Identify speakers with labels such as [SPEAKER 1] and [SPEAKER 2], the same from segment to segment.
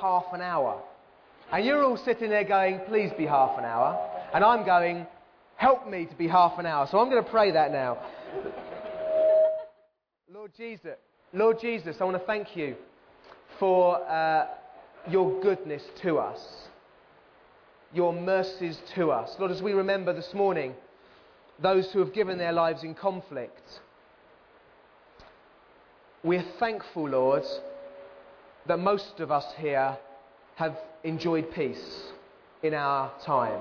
[SPEAKER 1] half an hour. And you're all sitting there going, please be half an hour. And I'm going, help me to be half an hour. So I'm going to pray that now. Lord Jesus, Lord Jesus, I want to thank you for uh, your goodness to us, your mercies to us. Lord, as we remember this morning, those who have given their lives in conflict, we're thankful, Lord, that most of us here have enjoyed peace in our time.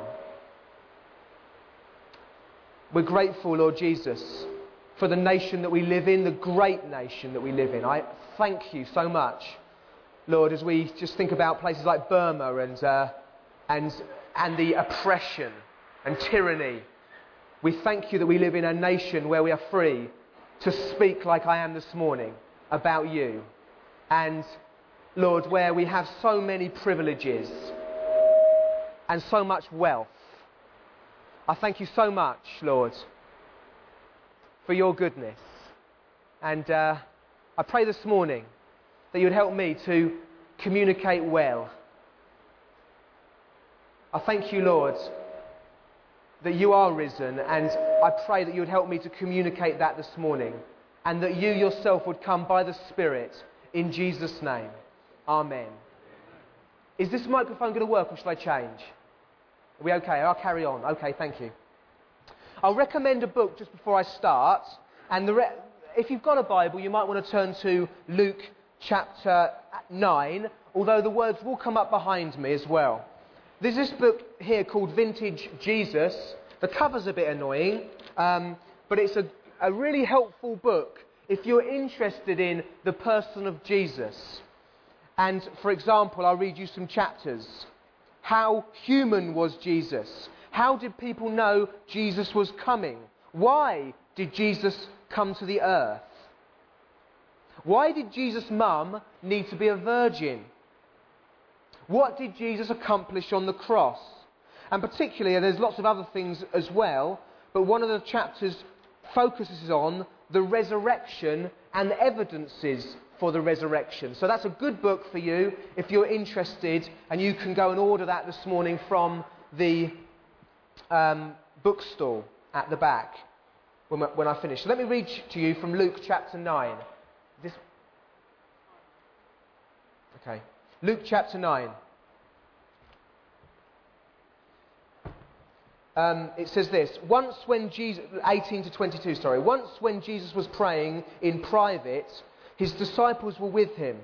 [SPEAKER 1] We're grateful, Lord Jesus, for the nation that we live in, the great nation that we live in. I thank you so much, Lord, as we just think about places like Burma and, uh, and, and the oppression and tyranny. We thank you that we live in a nation where we are free to speak like I am this morning about you. And Lord, where we have so many privileges and so much wealth. I thank you so much, Lord, for your goodness. And uh, I pray this morning that you'd help me to communicate well. I thank you, Lord, that you are risen, and I pray that you would help me to communicate that this morning, and that you yourself would come by the Spirit in Jesus' name. Amen. Is this microphone going to work or shall I change? Are we okay? I'll carry on. Okay, thank you. I'll recommend a book just before I start. And re- if you've got a Bible, you might want to turn to Luke chapter 9, although the words will come up behind me as well. There's this book here called Vintage Jesus. The cover's a bit annoying, um, but it's a, a really helpful book if you're interested in the person of Jesus. And for example, I'll read you some chapters. How human was Jesus? How did people know Jesus was coming? Why did Jesus come to the earth? Why did Jesus' mum need to be a virgin? What did Jesus accomplish on the cross? And particularly, there's lots of other things as well, but one of the chapters focuses on the resurrection and the evidences for the resurrection. So that's a good book for you if you're interested, and you can go and order that this morning from the um, bookstore at the back when, when I finish. So let me read to you from Luke chapter 9. This... Okay. Luke chapter 9. Um, it says this once when jesus 18 to 22 sorry once when jesus was praying in private his disciples were with him.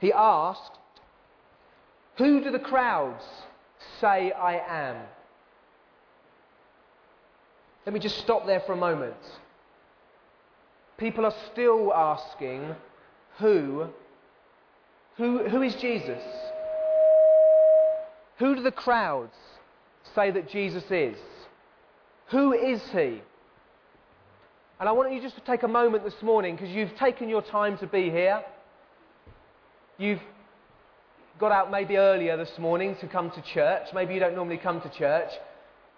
[SPEAKER 1] He asked, Who do the crowds say I am? Let me just stop there for a moment. People are still asking, Who? Who, who is Jesus? Who do the crowds say that Jesus is? Who is he? And I want you just to take a moment this morning because you've taken your time to be here. You've got out maybe earlier this morning to come to church. Maybe you don't normally come to church.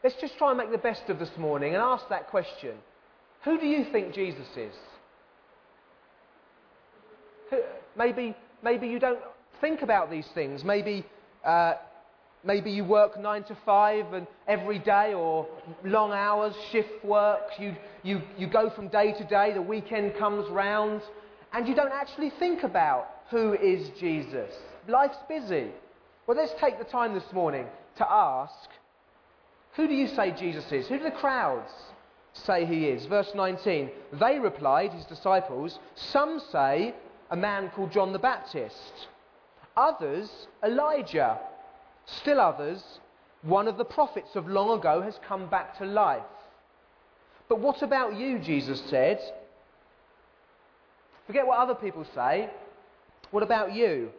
[SPEAKER 1] Let's just try and make the best of this morning and ask that question Who do you think Jesus is? Maybe, maybe you don't think about these things. Maybe uh, Maybe you work nine to five and every day or long hours, shift work. You, you, you go from day to day, the weekend comes round, and you don't actually think about who is Jesus. Life's busy. Well, let's take the time this morning to ask who do you say Jesus is? Who do the crowds say he is? Verse 19. They replied, his disciples, some say a man called John the Baptist, others Elijah Still others, one of the prophets of long ago has come back to life. But what about you, Jesus said? Forget what other people say. What about you?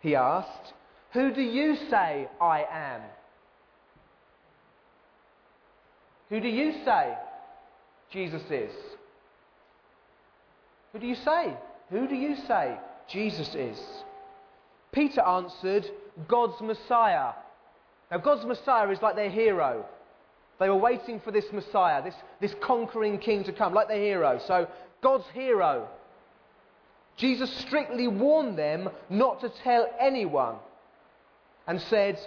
[SPEAKER 1] He asked. Who do you say I am? Who do you say Jesus is? Who do you say? Who do you say Jesus is? Peter answered, God's Messiah. Now, God's Messiah is like their hero. They were waiting for this Messiah, this, this conquering king to come, like their hero. So, God's hero. Jesus strictly warned them not to tell anyone and said,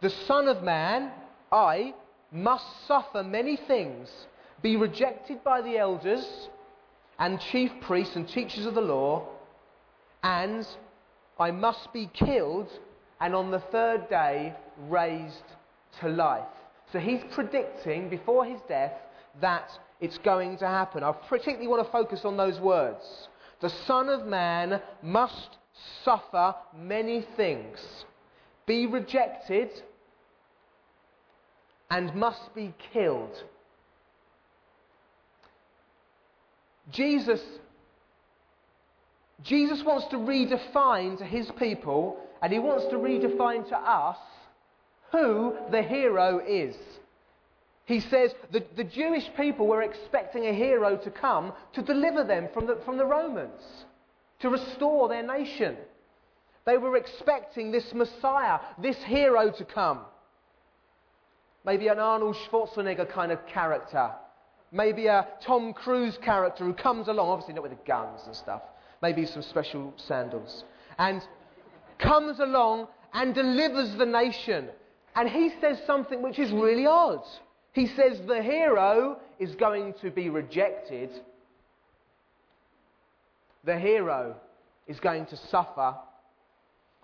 [SPEAKER 1] The Son of Man, I, must suffer many things, be rejected by the elders and chief priests and teachers of the law, and I must be killed and on the third day raised to life. So he's predicting before his death that it's going to happen. I particularly want to focus on those words. The Son of Man must suffer many things, be rejected, and must be killed. Jesus Jesus wants to redefine to his people, and he wants to redefine to us, who the hero is. He says that the Jewish people were expecting a hero to come to deliver them from the, from the Romans, to restore their nation. They were expecting this Messiah, this hero to come. Maybe an Arnold Schwarzenegger kind of character. Maybe a Tom Cruise character who comes along, obviously not with the guns and stuff, maybe some special sandals, and comes along and delivers the nation. And he says something which is really odd. He says the hero is going to be rejected, the hero is going to suffer,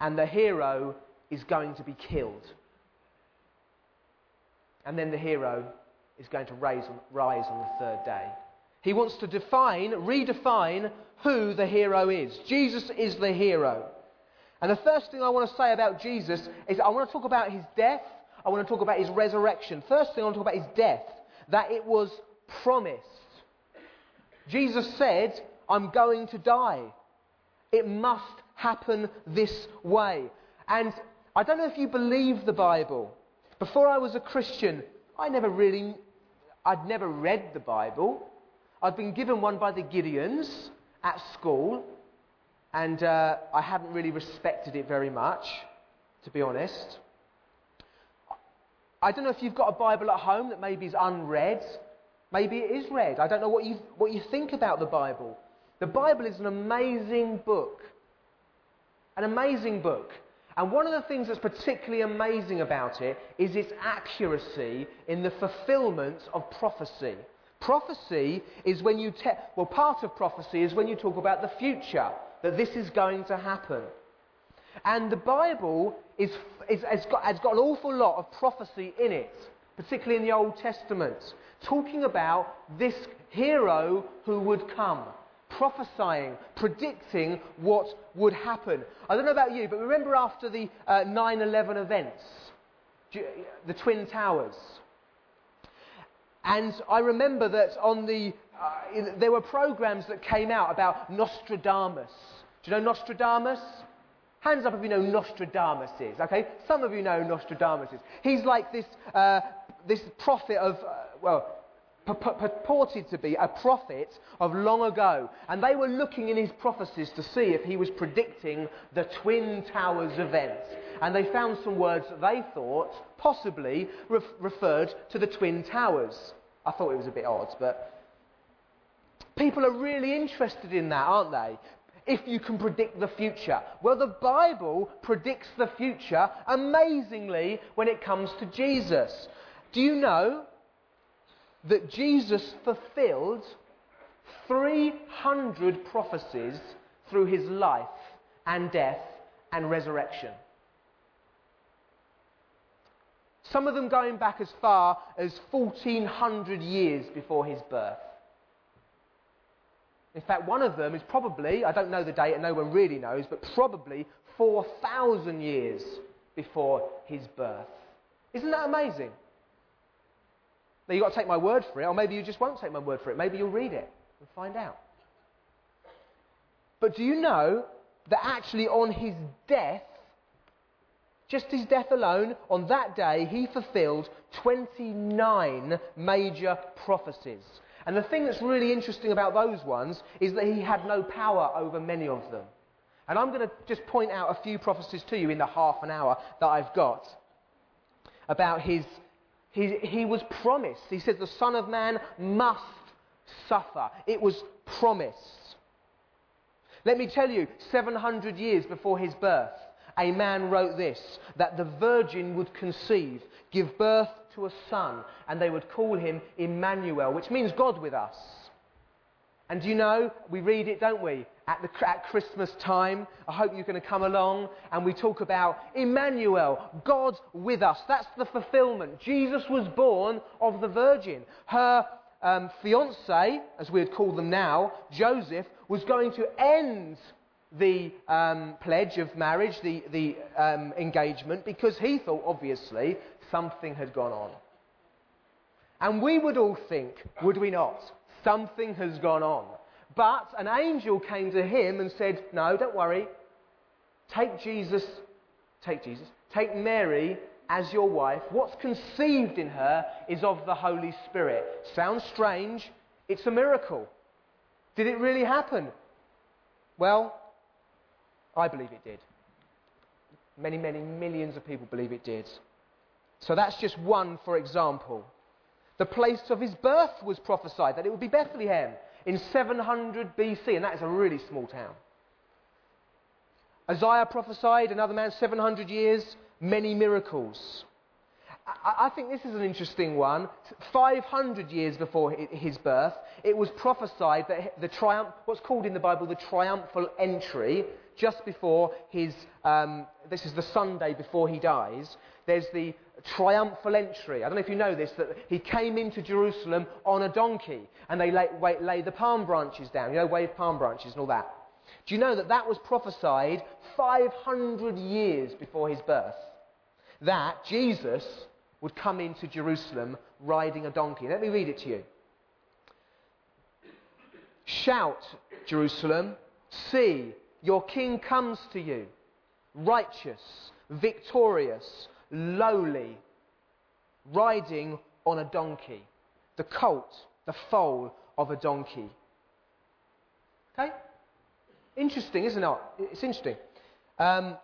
[SPEAKER 1] and the hero is going to be killed. And then the hero is going to rise on, rise on the third day. He wants to define, redefine who the hero is. Jesus is the hero. And the first thing I want to say about Jesus is I want to talk about his death I want to talk about his resurrection. First thing I want to talk about his death, that it was promised. Jesus said, I'm going to die. It must happen this way. And I don't know if you believe the Bible. Before I was a Christian, I never really, I'd never read the Bible. I'd been given one by the Gideons at school, and uh, I hadn't really respected it very much, to be honest. I don't know if you've got a Bible at home that maybe is unread. Maybe it is read. I don't know what you, what you think about the Bible. The Bible is an amazing book. An amazing book. And one of the things that's particularly amazing about it is its accuracy in the fulfillment of prophecy. Prophecy is when you well, part of prophecy is when you talk about the future, that this is going to happen. And the Bible is, is, has, got, has got an awful lot of prophecy in it, particularly in the Old Testament, talking about this hero who would come, prophesying, predicting what would happen. I don't know about you, but remember after the uh, 9 uh, 11 events, the Twin Towers. And I remember that on the, uh, there were programs that came out about Nostradamus. Do you know Nostradamus? Hands up if you know Nostradamus is, okay? Some of you know Nostradamus is. He's like this, uh, this prophet of, uh, well, purported to be a prophet of long ago. And they were looking in his prophecies to see if he was predicting the Twin Towers event. And they found some words that they thought possibly ref- referred to the Twin Towers. I thought it was a bit odd, but people are really interested in that, aren't they? if you can predict the future? Well, the Bible predicts the future amazingly when it comes to Jesus. Do you know that Jesus fulfilled 300 prophecies through his life and death and resurrection? Some of them going back as far as 1400 years before his birth. In fact, one of them is probably, I don't know the date and no one really knows, but probably 4,000 years before his birth. Isn't that amazing? Now, you've got to take my word for it, or maybe you just won't take my word for it. Maybe you'll read it and find out. But do you know that actually on his death, just his death alone, on that day, he fulfilled 29 major prophecies. And the thing that's really interesting about those ones is that he had no power over many of them. And I'm going to just point out a few prophecies to you in the half an hour that I've got about his. He, he was promised. He said the Son of Man must suffer. It was promised. Let me tell you, 700 years before his birth, a man wrote this that the virgin would conceive, give birth to a son, and they would call him Emmanuel, which means God with us. And you know, we read it, don't we, at, the, at Christmas time. I hope you're going to come along and we talk about Emmanuel, God with us. That's the fulfillment. Jesus was born of the Virgin. Her um, fiance, as we would call them now, Joseph, was going to end the um, pledge of marriage, the, the um, engagement, because he thought, obviously, something had gone on. And we would all think, would we not? Something has gone on. But an angel came to him and said, No, don't worry. Take Jesus, take Jesus, take Mary as your wife. What's conceived in her is of the Holy Spirit. Sounds strange. It's a miracle. Did it really happen? Well, I believe it did. Many, many millions of people believe it did. So that's just one, for example. The place of his birth was prophesied, that it would be Bethlehem in 700 BC, and that is a really small town. Isaiah prophesied, another man, 700 years, many miracles. I think this is an interesting one. 500 years before his birth, it was prophesied that the triumph, what's called in the Bible the triumphal entry, just before his, um, this is the Sunday before he dies, there's the triumphal entry. I don't know if you know this, that he came into Jerusalem on a donkey and they lay, lay, lay the palm branches down, you know, wave palm branches and all that. Do you know that that was prophesied 500 years before his birth? That Jesus would come into Jerusalem riding a donkey. Let me read it to you. Shout, Jerusalem, see, your king comes to you, righteous, victorious, lowly, riding on a donkey, the colt, the foal of a donkey. Okay? Interesting, isn't it? It's interesting. Um,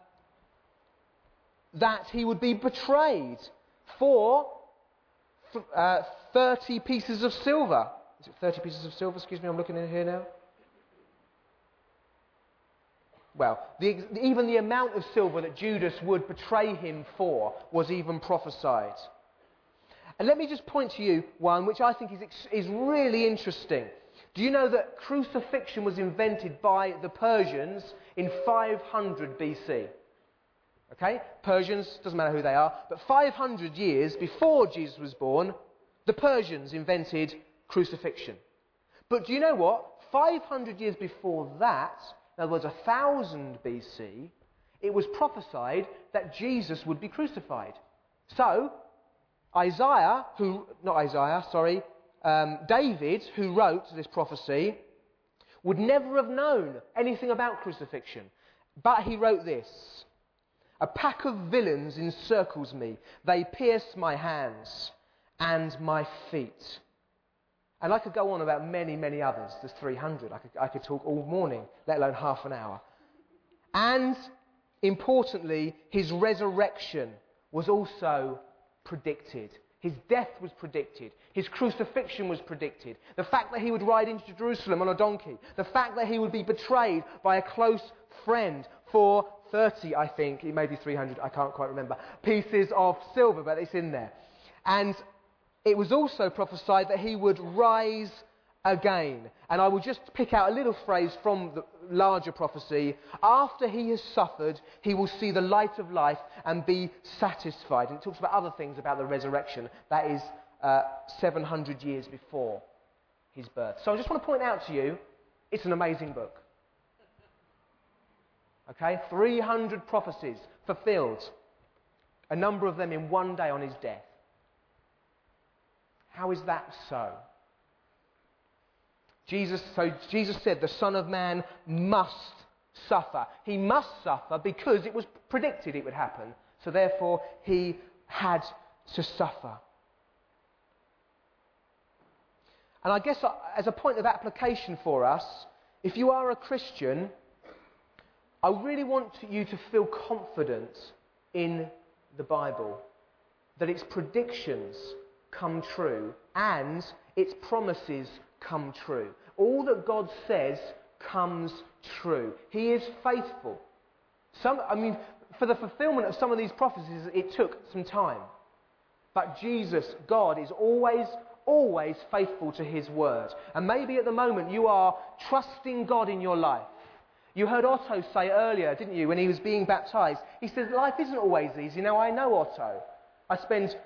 [SPEAKER 1] that he would be betrayed for uh, 30 pieces of silver. Is it 30 pieces of silver? Excuse me, I'm looking in here now. Well, the, even the amount of silver that Judas would betray him for was even prophesied. And let me just point to you one which I think is, is really interesting. Do you know that crucifixion was invented by the Persians in 500 BC? Okay? Persians, doesn't matter who they are, but 500 years before Jesus was born, the Persians invented crucifixion. But do you know what? 500 years before that, in other words, 1000 BC, it was prophesied that Jesus would be crucified. So, Isaiah, who, not Isaiah, sorry, um, David, who wrote this prophecy, would never have known anything about crucifixion. But he wrote this A pack of villains encircles me, they pierce my hands and my feet. And I could go on about many, many others. There's 300. I could, I could talk all morning, let alone half an hour. And importantly, his resurrection was also predicted. His death was predicted. His crucifixion was predicted. The fact that he would ride into Jerusalem on a donkey. The fact that he would be betrayed by a close friend for 30, I think, maybe 300, I can't quite remember, pieces of silver, but it's in there. And it was also prophesied that he would rise again. And I will just pick out a little phrase from the larger prophecy. After he has suffered, he will see the light of life and be satisfied. And it talks about other things about the resurrection. That is uh, 700 years before his birth. So I just want to point out to you it's an amazing book. Okay? 300 prophecies fulfilled. A number of them in one day on his death. How is that so? Jesus, so Jesus said the Son of Man must suffer. He must suffer because it was predicted it would happen. So therefore, he had to suffer. And I guess uh, as a point of application for us, if you are a Christian, I really want you to feel confident in the Bible, that its predictions come true and its promises come true. All that God says comes true. He is faithful. Some, I mean, for the fulfillment of some of these prophecies, it took some time. But Jesus, God, is always, always faithful to his word. And maybe at the moment you are trusting God in your life. You heard Otto say earlier, didn't you, when he was being baptized? He said, Life isn't always easy. Now, I know Otto. I spend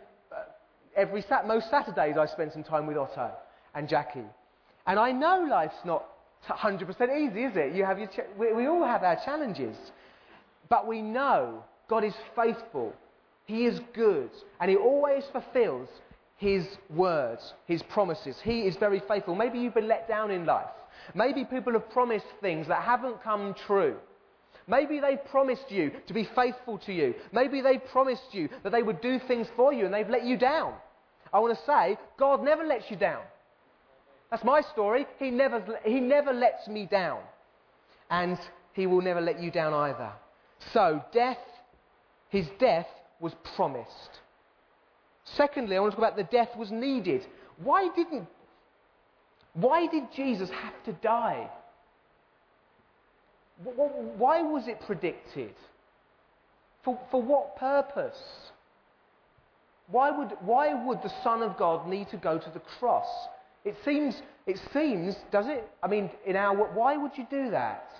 [SPEAKER 1] every sat- most Saturdays I spend some time with Otto and Jackie. And I know life's not 100% easy, is it? You have your ch- we, we all have our challenges. But we know God is faithful. He is good. And He always fulfills His words, His promises. He is very faithful. Maybe you've been let down in life. Maybe people have promised things that haven't come true. Maybe they promised you to be faithful to you. Maybe they promised you that they would do things for you and they've let you down. I want to say, God never lets you down. That's my story. He never, he never lets me down. And He will never let you down either. So, death, His death was promised. Secondly, I want to talk about the death was needed. Why didn't why did Jesus have to die? Why was it predicted? For, for what purpose? Why would, why would the Son of God need to go to the cross? It seems, it seems, does it? I mean, in our, why would you do that?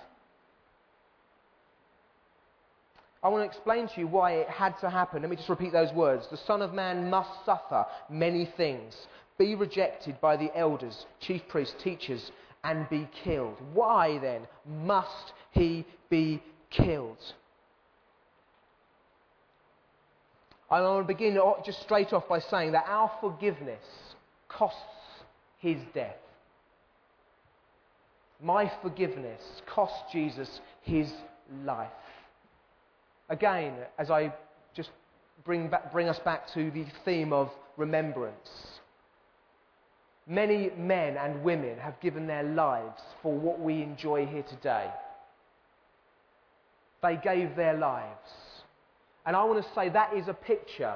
[SPEAKER 1] I want to explain to you why it had to happen. Let me just repeat those words. The Son of Man must suffer many things, be rejected by the elders, chief priests, teachers, and be killed. Why then must he be killed? I want to begin just straight off by saying that our forgiveness costs his death. My forgiveness cost Jesus his life. Again, as I just bring, back, bring us back to the theme of remembrance. Many men and women have given their lives for what we enjoy here today. They gave their lives. And I want to say that is a picture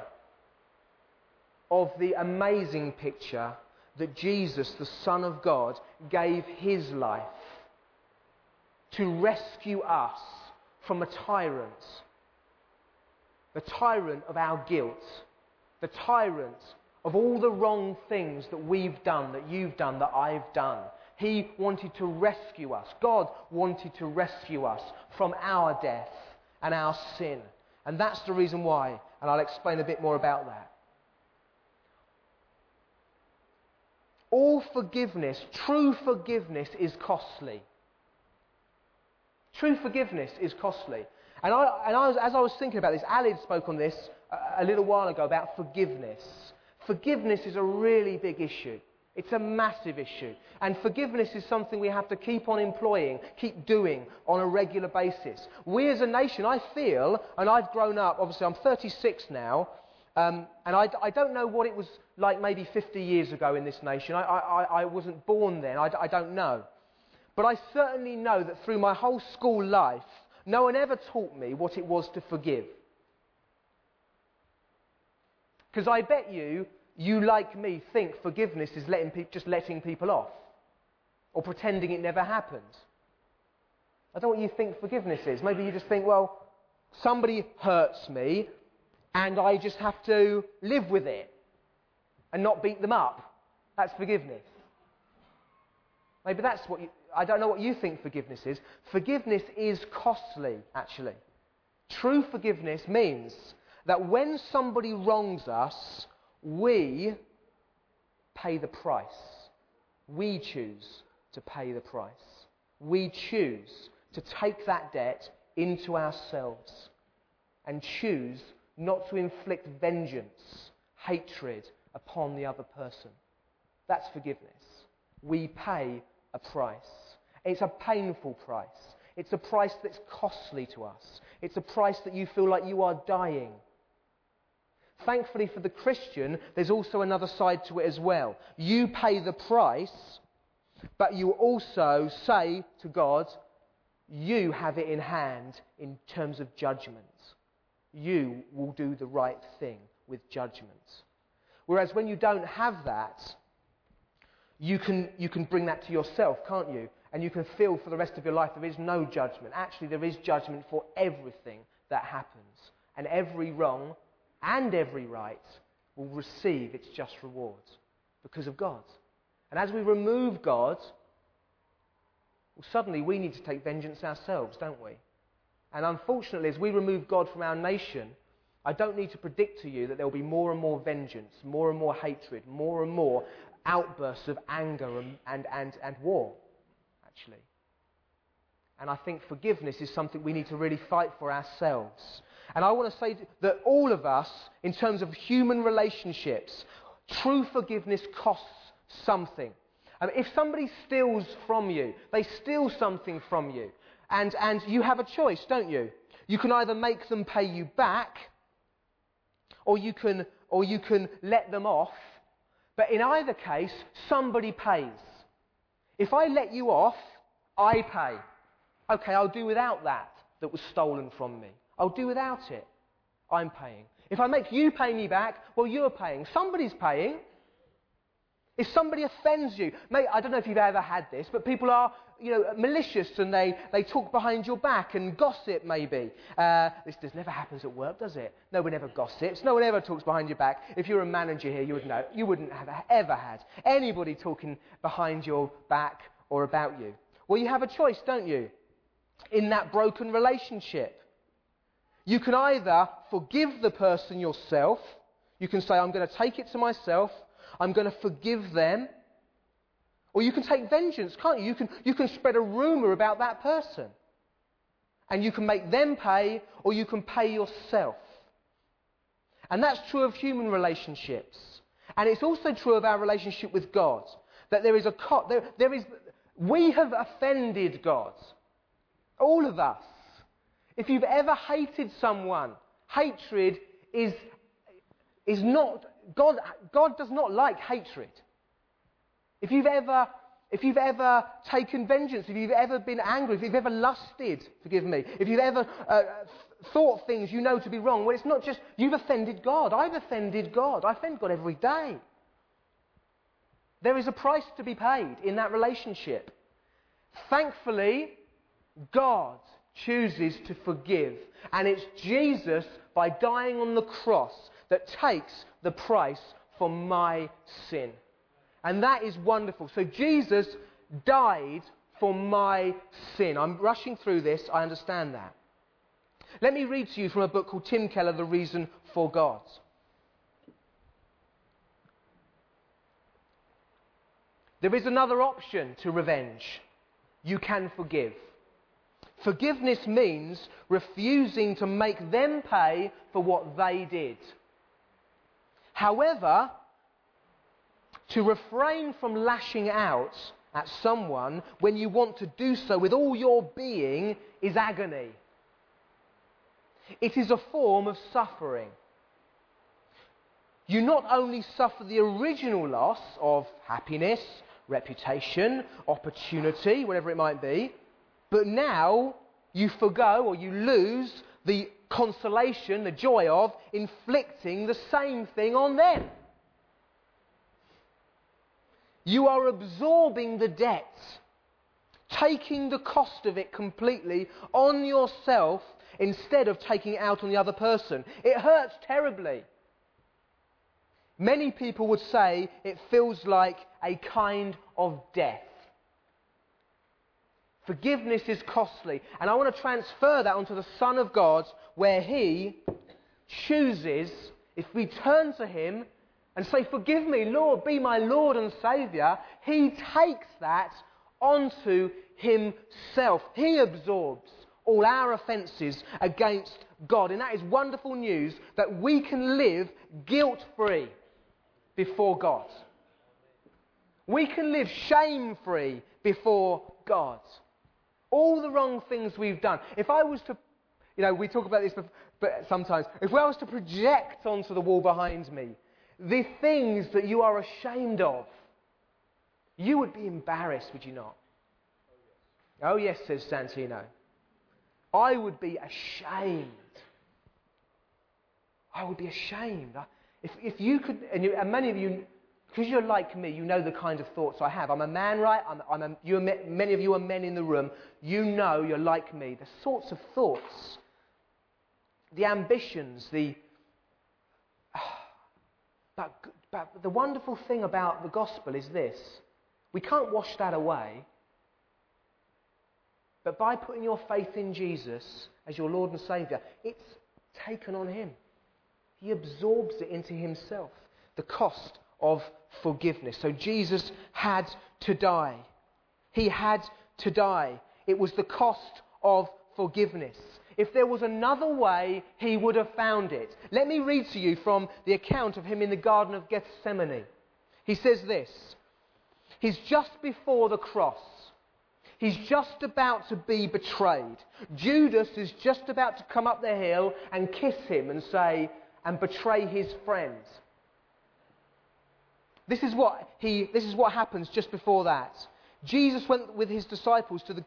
[SPEAKER 1] of the amazing picture that Jesus, the Son of God, gave his life to rescue us from a tyrant, the tyrant of our guilt, the tyrant of all the wrong things that we've done, that you've done, that I've done. He wanted to rescue us. God wanted to rescue us from our death and our sin. And that's the reason why, and I'll explain a bit more about that. All forgiveness, true forgiveness, is costly. True forgiveness is costly. And, I, and I was, as I was thinking about this, Alid spoke on this a, a little while ago about forgiveness. Forgiveness is a really big issue. It's a massive issue. And forgiveness is something we have to keep on employing, keep doing on a regular basis. We as a nation, I feel, and I've grown up, obviously I'm 36 now, um, and I, I, don't know what it was like maybe 50 years ago in this nation. I, I, I wasn't born then, I, I don't know. But I certainly know that through my whole school life, no one ever taught me what it was to forgive. Because I bet you, you like me think forgiveness is letting pe- just letting people off or pretending it never happened. I don't know what you think forgiveness is. Maybe you just think, well, somebody hurts me and I just have to live with it and not beat them up. That's forgiveness. Maybe that's what you, I don't know what you think forgiveness is. Forgiveness is costly, actually. True forgiveness means that when somebody wrongs us, we pay the price. We choose to pay the price. We choose to take that debt into ourselves and choose not to inflict vengeance, hatred upon the other person. That's forgiveness. We pay a price. It's a painful price. It's a price that's costly to us. It's a price that you feel like you are dying. Thankfully for the Christian, there's also another side to it as well. You pay the price, but you also say to God, you have it in hand in terms of judgment. You will do the right thing with judgment. Whereas when you don't have that, you can, you can bring that to yourself, can't you? And you can feel for the rest of your life there is no judgment. Actually, there is judgment for everything that happens. And every wrong and every right will receive its just rewards because of God. And as we remove God, well, suddenly we need to take vengeance ourselves, don't we? And unfortunately, as we remove God from our nation, I don't need to predict to you that there will be more and more vengeance, more and more hatred, more and more outbursts of anger and, and, and, and war, actually. And I think forgiveness is something we need to really fight for ourselves. And I want to say that all of us, in terms of human relationships, true forgiveness costs something. If somebody steals from you, they steal something from you, and, and you have a choice, don't you? You can either make them pay you back, or you can, or you can let them off. But in either case, somebody pays. If I let you off, I pay. Okay, I'll do without that that was stolen from me. I'll do without it. I'm paying. If I make you pay me back, well, you're paying. Somebody's paying. If somebody offends you, mate, I don't know if you've ever had this, but people are, you know, malicious and they, they talk behind your back and gossip maybe. Uh, this does never happens at work, does it? No one ever gossips. No one ever talks behind your back. If you're a manager here, you would know. You wouldn't have ever had anybody talking behind your back or about you. Well, you have a choice, don't you? In that broken relationship. You can either forgive the person yourself. You can say, I'm going to take it to myself. I'm going to forgive them. Or you can take vengeance, can't you? You can, you can spread a rumour about that person. And you can make them pay, or you can pay yourself. And that's true of human relationships. And it's also true of our relationship with God. That there is a, there, there is, we have offended God. All of us. If you've ever hated someone, hatred is, is not God, God does not like hatred. If you've ever if you've ever taken vengeance, if you've ever been angry, if you've ever lusted, forgive me, if you've ever uh, thought things you know to be wrong, well, it's not just you've offended God. I've offended God. I offend God every day. There is a price to be paid in that relationship. Thankfully, God chooses to forgive. And it's Jesus, by dying on the cross, that takes the price for my sin. And that is wonderful. So Jesus died for my sin. I'm rushing through this, I understand that. Let me read to you from a book called Tim Keller, The Reason for God. There is another option to revenge. You can forgive. Forgiveness means refusing to make them pay for what they did. However, to refrain from lashing out at someone when you want to do so with all your being is agony. It is a form of suffering. You not only suffer the original loss of happiness, reputation, opportunity, whatever it might be, but now you forgo or you lose the consolation, the joy of inflicting the same thing on them. You are absorbing the debt, taking the cost of it completely on yourself instead of taking it out on the other person. It hurts terribly. Many people would say it feels like a kind of death. Forgiveness is costly. And I want to transfer that onto the Son of God, where He chooses, if we turn to Him and say, Forgive me, Lord, be my Lord and Saviour, He takes that onto Himself. He absorbs all our offences against God. And that is wonderful news that we can live guilt free before God. We can live shame free before God all the wrong things we've done. If I was to, you know, we talk about this but sometimes, if I was to project onto the wall behind me the things that you are ashamed of, you would be embarrassed, would you not? Oh, yes, says Santino. I would be ashamed. I would be ashamed. If, if you could, and, you, and many of you because you're like me, you know the kind of thoughts I have. I'm a man, right? I'm, I'm a, you many of you are men in the room. You know you're like me. The sorts of thoughts the ambitions, the. But, but the wonderful thing about the gospel is this we can't wash that away. But by putting your faith in Jesus as your Lord and Saviour, it's taken on Him. He absorbs it into Himself. The cost of forgiveness. So Jesus had to die. He had to die. It was the cost of forgiveness. If there was another way, he would have found it. Let me read to you from the account of him in the Garden of Gethsemane. He says this He's just before the cross. He's just about to be betrayed. Judas is just about to come up the hill and kiss him and say, and betray his friend. This is what, he, this is what happens just before that. Jesus went with his disciples to the,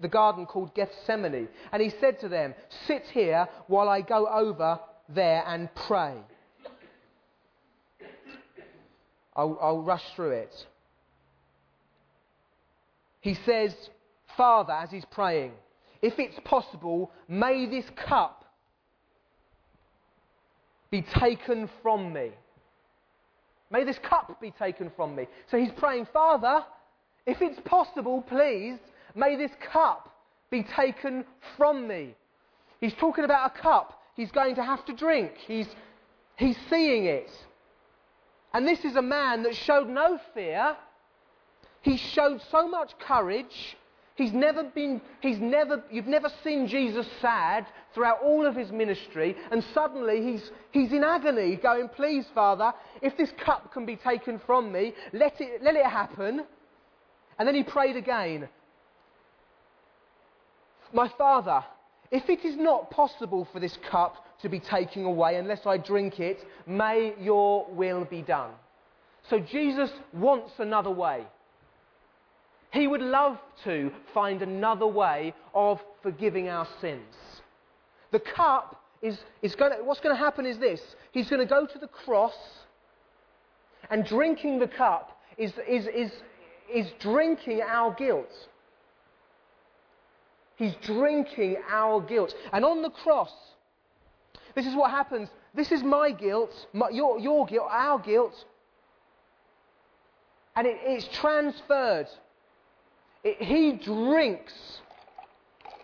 [SPEAKER 1] the garden called Gethsemane, and he said to them, Sit here while I go over there and pray. I'll, I'll rush through it. He says, Father, as he's praying, if it's possible, may this cup be taken from me. May this cup be taken from me. So he's praying, Father, if it's possible, please, may this cup be taken from me. He's talking about a cup he's going to have to drink. He's, he's seeing it. And this is a man that showed no fear. He showed so much courage. He's never been, he's never, you've never seen Jesus sad throughout all of his ministry, and suddenly he's, he's in agony, going, Please, Father, if this cup can be taken from me, let it, let it happen. And then he prayed again My Father, if it is not possible for this cup to be taken away unless I drink it, may your will be done. So Jesus wants another way. He would love to find another way of forgiving our sins. The cup is, is going to, what's going to happen is this. He's going to go to the cross, and drinking the cup is, is, is, is drinking our guilt. He's drinking our guilt. And on the cross, this is what happens. This is my guilt, my, your, your guilt, our guilt. And it, it's transferred. It, he drinks.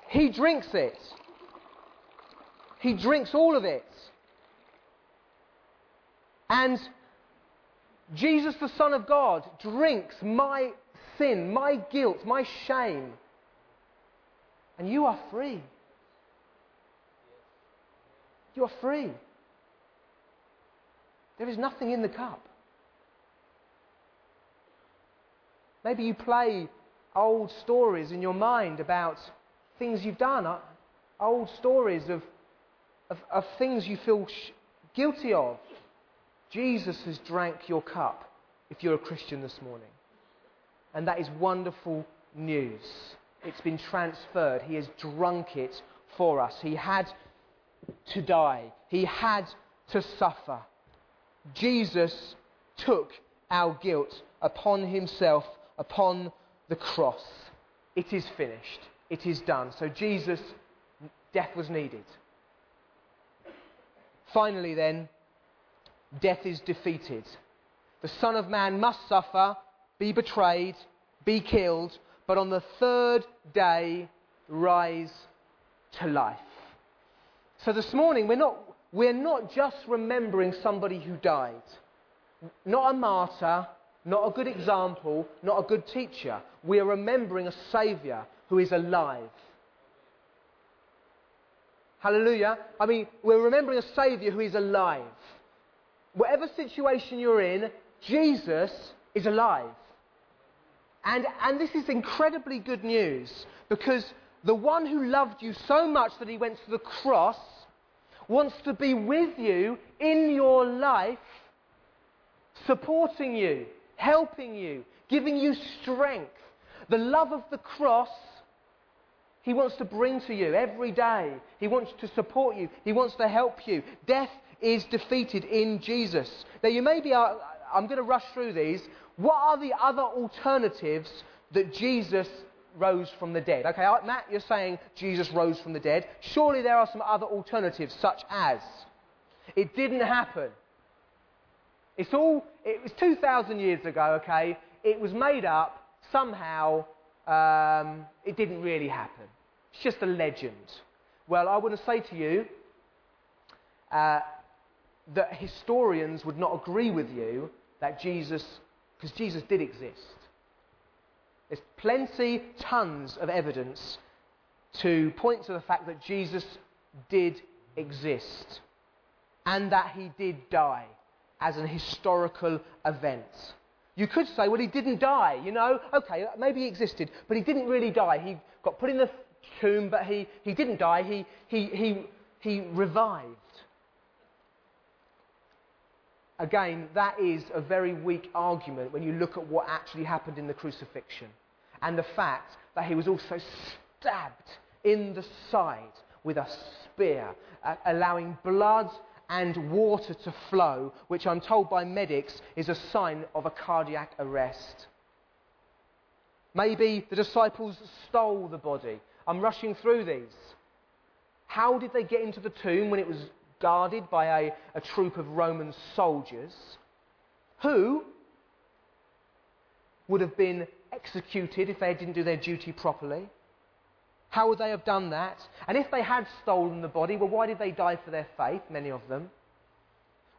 [SPEAKER 1] He drinks it. He drinks all of it. And Jesus, the Son of God, drinks my sin, my guilt, my shame. And you are free. You are free. There is nothing in the cup. Maybe you play old stories in your mind about things you've done, uh, old stories of, of, of things you feel sh- guilty of. Jesus has drank your cup if you're a Christian this morning. And that is wonderful news. It's been transferred. He has drunk it for us. He had to die, He had to suffer. Jesus took our guilt upon Himself, upon the cross. It is finished. It is done. So Jesus, death was needed. Finally, then, death is defeated. The Son of Man must suffer, be betrayed, be killed, but on the third day rise to life. So this morning, we're not, we're not just remembering somebody who died, not a martyr, not a good example, not a good teacher. We're remembering a Saviour who is alive. Hallelujah. I mean, we're remembering a Saviour who is alive. Whatever situation you're in, Jesus is alive. And, and this is incredibly good news because the one who loved you so much that he went to the cross wants to be with you in your life, supporting you, helping you, giving you strength. The love of the cross he wants to bring to you every day. He wants to support you. He wants to help you. Death is defeated in Jesus. Now, you may be, uh, I'm going to rush through these. What are the other alternatives that Jesus rose from the dead. Okay, uh, Matt, you're saying Jesus rose from the dead. Surely there are some other alternatives, such as it didn't happen. It's all, it was 2,000 years ago, okay? It was made up somehow. Um, it didn't really happen. It's just a legend. Well, I want to say to you uh, that historians would not agree with you that Jesus, because Jesus did exist. There's plenty, tons of evidence to point to the fact that Jesus did exist and that he did die as an historical event. You could say, well, he didn't die, you know? Okay, maybe he existed, but he didn't really die. He got put in the tomb, but he, he didn't die. He, he, he, he revived. Again, that is a very weak argument when you look at what actually happened in the crucifixion and the fact that he was also stabbed in the side with a spear, uh, allowing blood and water to flow, which I'm told by medics is a sign of a cardiac arrest. Maybe the disciples stole the body. I'm rushing through these. How did they get into the tomb when it was guarded by a, a troop of Roman soldiers who would have been executed if they didn't do their duty properly. How would they have done that? And if they had stolen the body, well, why did they die for their faith, many of them?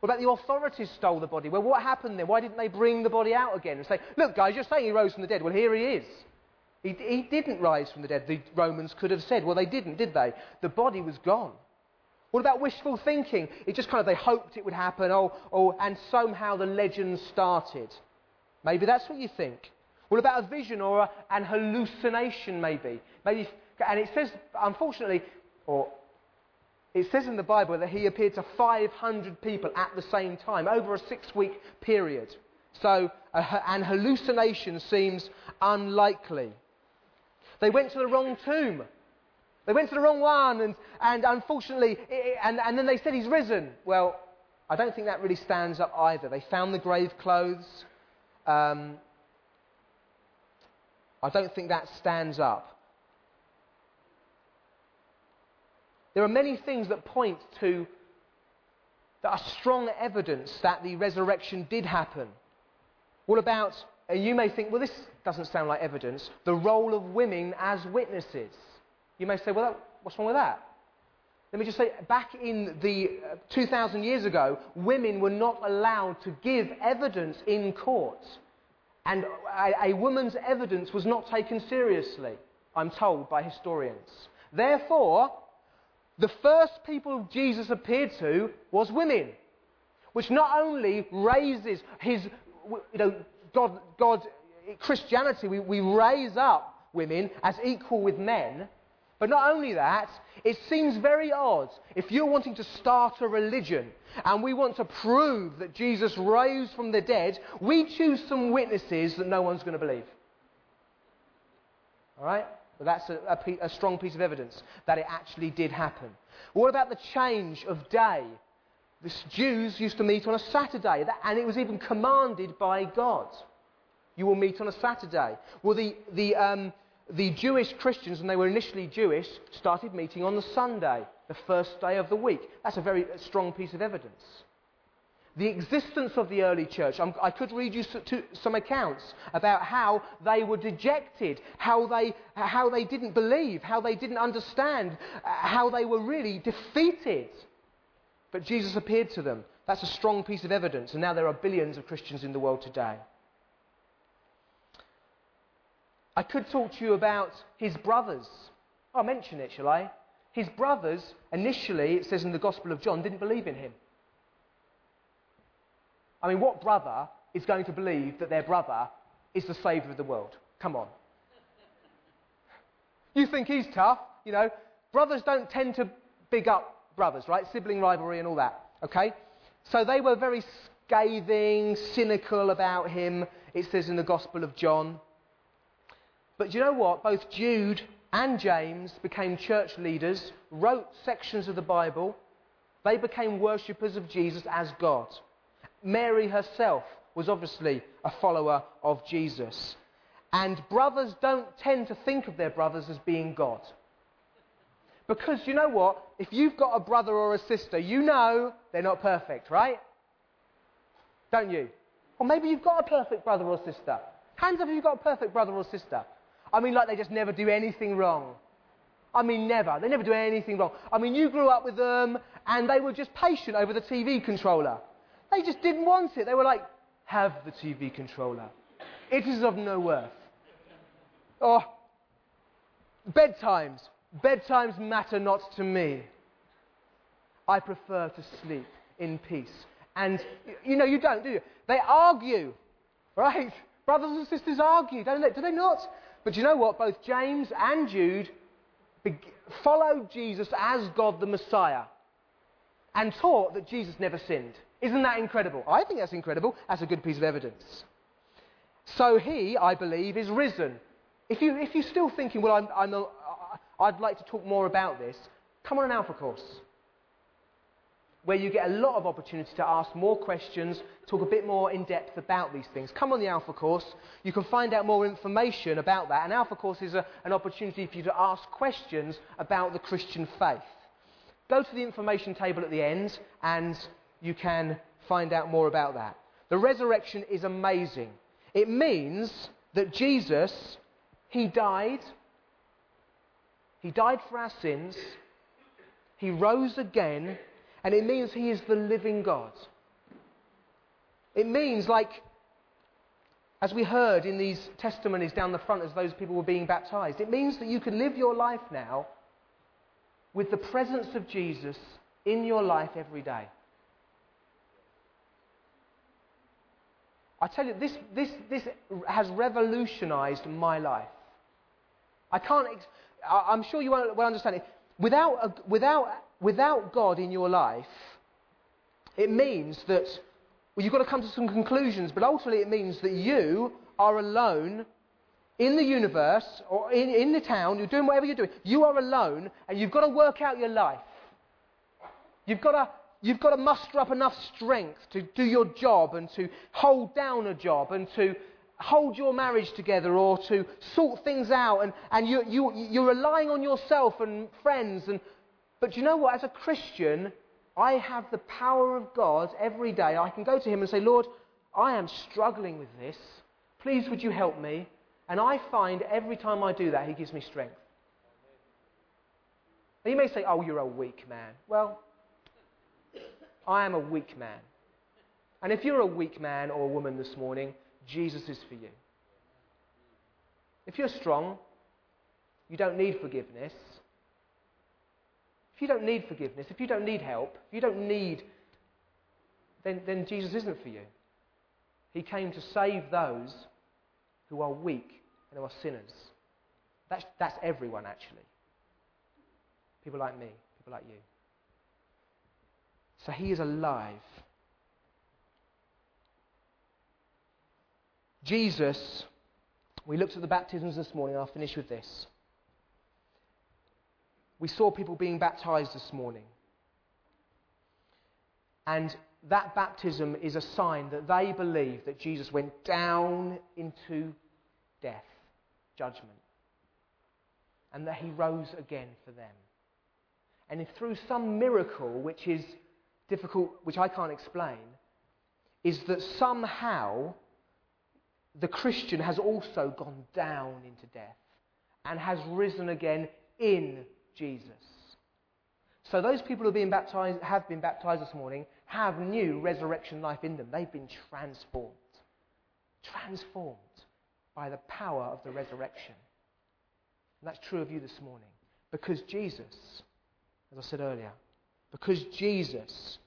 [SPEAKER 1] What about the authorities stole the body? Well, what happened then? Why didn't they bring the body out again and say, look, guys, you're saying he rose from the dead. Well, here he is. He, he didn't rise from the dead. The Romans could have said, well, they didn't, did they? The body was gone. What about wishful thinking? It just kind of, they hoped it would happen, oh, oh, and somehow the legend started. Maybe that's what you think. What about a vision or a, an hallucination, maybe? maybe? And it says, unfortunately, or it says in the Bible that he appeared to 500 people at the same time over a six week period. So a, an hallucination seems unlikely. They went to the wrong tomb. They went to the wrong one, and, and unfortunately, and, and then they said he's risen. Well, I don't think that really stands up either. They found the grave clothes. Um, I don't think that stands up. There are many things that point to that are strong evidence that the resurrection did happen. What about, you may think, well, this doesn't sound like evidence, the role of women as witnesses. You may say, well, that, what's wrong with that? Let me just say, back in the uh, 2,000 years ago, women were not allowed to give evidence in court. And a, a woman's evidence was not taken seriously, I'm told by historians. Therefore, the first people Jesus appeared to was women, which not only raises his, you know, God, God Christianity, we, we raise up women as equal with men, but not only that, it seems very odd if you're wanting to start a religion and we want to prove that Jesus rose from the dead, we choose some witnesses that no one's going to believe. All right? But that's a, a, a strong piece of evidence that it actually did happen. What about the change of day? The Jews used to meet on a Saturday, and it was even commanded by God. You will meet on a Saturday. Well, the, the, um, the Jewish Christians, and they were initially Jewish, started meeting on the Sunday, the first day of the week. That's a very strong piece of evidence. The existence of the early church, I'm, i could read you some accounts about how they were dejected, how they, how they didn't believe, how they didn't understand, uh, how they were really defeated. But Jesus appeared to them. That's a strong piece of evidence, and now there are billions of Christians in the world today. I could talk to you about his brothers. I'll mention it, shall I? His brothers, initially, it says in the Gospel of John, didn't believe in him. I mean, what brother is going to believe that their brother is the Saviour of the world? Come on. You think he's tough, you know. Brothers don't tend to big up brothers, right? Sibling rivalry and all that, okay? So they were very scathing, cynical about him, it says in the Gospel of John. But you know what? Both Jude and James became church leaders, wrote sections of the Bible. They became worshippers of Jesus as God. Mary herself was obviously a follower of Jesus. And brothers don't tend to think of their brothers as being God. Because you know what? If you've got a brother or a sister, you know they're not perfect, right? Don't you? Or maybe you've got a perfect brother or sister. Hands up if you've got a perfect brother or sister. I mean, like they just never do anything wrong. I mean, never. They never do anything wrong. I mean, you grew up with them and they were just patient over the TV controller. They just didn't want it. They were like, have the TV controller. It is of no worth. Oh, bedtimes. Bedtimes matter not to me. I prefer to sleep in peace. And, you know, you don't, do you? They argue, right? Brothers and sisters argue, don't they? Do they not? But you know what? Both James and Jude followed Jesus as God the Messiah and taught that Jesus never sinned. Isn't that incredible? I think that's incredible. That's a good piece of evidence. So he, I believe, is risen. If, you, if you're still thinking, well, I'm, I'm a, I'd like to talk more about this, come on an Alpha course where you get a lot of opportunity to ask more questions, talk a bit more in depth about these things. Come on the Alpha course. You can find out more information about that. An Alpha course is a, an opportunity for you to ask questions about the Christian faith. Go to the information table at the end and you can find out more about that. The resurrection is amazing. It means that Jesus, He died. He died for our sins. He rose again and it means He is the living God. It means, like, as we heard in these testimonies down the front as those people were being baptized, it means that you can live your life now with the presence of Jesus in your life every day. I tell you, this, this, this has revolutionized my life. I can't, I'm sure you won't, understand it. Without, without without God in your life, it means that, well, you've got to come to some conclusions, but ultimately it means that you are alone in the universe or in, in the town, you're doing whatever you're doing. You are alone and you've got to work out your life. You've got to, you've got to muster up enough strength to do your job and to hold down a job and to hold your marriage together or to sort things out and, and you, you, you're relying on yourself and friends and but you know what? As a Christian, I have the power of God every day. I can go to Him and say, Lord, I am struggling with this. Please, would you help me? And I find every time I do that, He gives me strength. Now, you may say, Oh, you're a weak man. Well, I am a weak man. And if you're a weak man or a woman this morning, Jesus is for you. If you're strong, you don't need forgiveness. If you don't need forgiveness, if you don't need help, if you don't need, then, then Jesus isn't for you. He came to save those who are weak and who are sinners. That's, that's everyone, actually. People like me, people like you. So he is alive. Jesus, we looked at the baptisms this morning. I'll finish with this. We saw people being baptized this morning. And that baptism is a sign that they believe that Jesus went down into death, judgment, and that he rose again for them. And if through some miracle, which is difficult, which I can't explain, is that somehow the Christian has also gone down into death and has risen again in Jesus. So those people who have been baptized, have been baptized this morning have new resurrection life in them. They've been transformed. Transformed by the power of the resurrection. And that's true of you this morning. Because Jesus, as I said earlier, because Jesus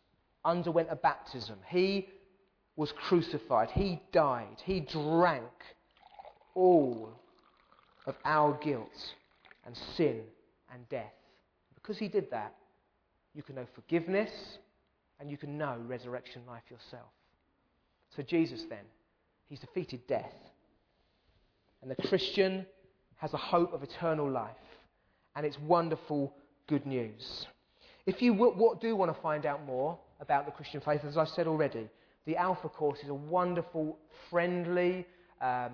[SPEAKER 1] underwent a baptism, he was crucified, he died, he drank all of our guilt and sin and death. Because he did that, you can know forgiveness and you can know resurrection life yourself. So, Jesus then, he's defeated death. And the Christian has a hope of eternal life. And it's wonderful good news. If you w- do want to find out more about the Christian faith, as I've said already, the Alpha course is a wonderful, friendly, um,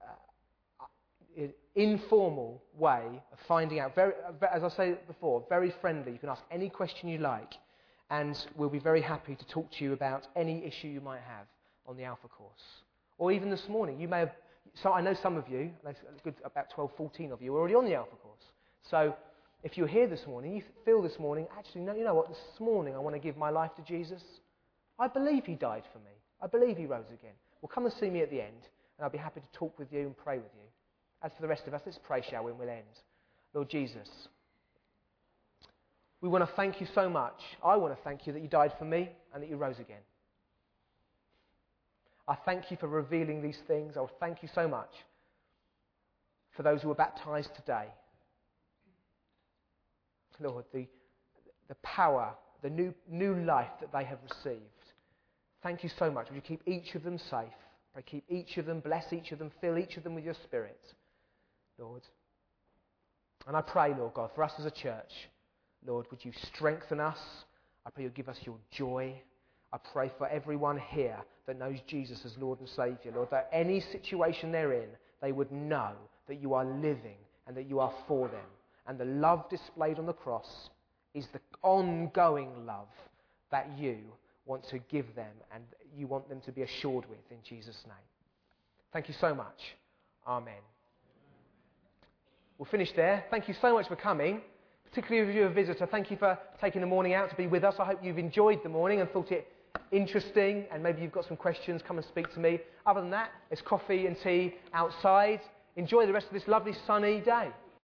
[SPEAKER 1] uh, informal way of finding out. Very, as I said before, very friendly. You can ask any question you like, and we'll be very happy to talk to you about any issue you might have on the Alpha course. Or even this morning, you may have. So I know some of you, good, about 12, 14 of you, are already on the Alpha course. So if you're here this morning, you feel this morning, actually, no, you know what, this morning I want to give my life to Jesus. I believe he died for me. I believe he rose again. Well, come and see me at the end, and I'll be happy to talk with you and pray with you. As for the rest of us, let's pray, shall we, and we'll end. Lord Jesus, we want to thank you so much. I want to thank you that you died for me and that you rose again. I thank you for revealing these things. I thank you so much for those who were baptized today. Lord, the, the power, the new, new life that they have received. Thank you so much. Would you keep each of them safe? Pray, keep each of them, bless each of them, fill each of them with your spirit, Lord. And I pray, Lord God, for us as a church, Lord, would you strengthen us? I pray you'll give us your joy. I pray for everyone here that knows Jesus as Lord and Saviour, Lord, that any situation they're in, they would know that you are living and that you are for them. And the love displayed on the cross is the ongoing love that you want to give them and you want them to be assured with in Jesus' name. Thank you so much. Amen. We'll finish there. Thank you so much for coming. Particularly if you're a visitor, thank you for taking the morning out to be with us. I hope you've enjoyed the morning and thought it interesting and maybe you've got some questions. Come and speak to me. Other than that, it's coffee and tea outside. Enjoy the rest of this lovely sunny day.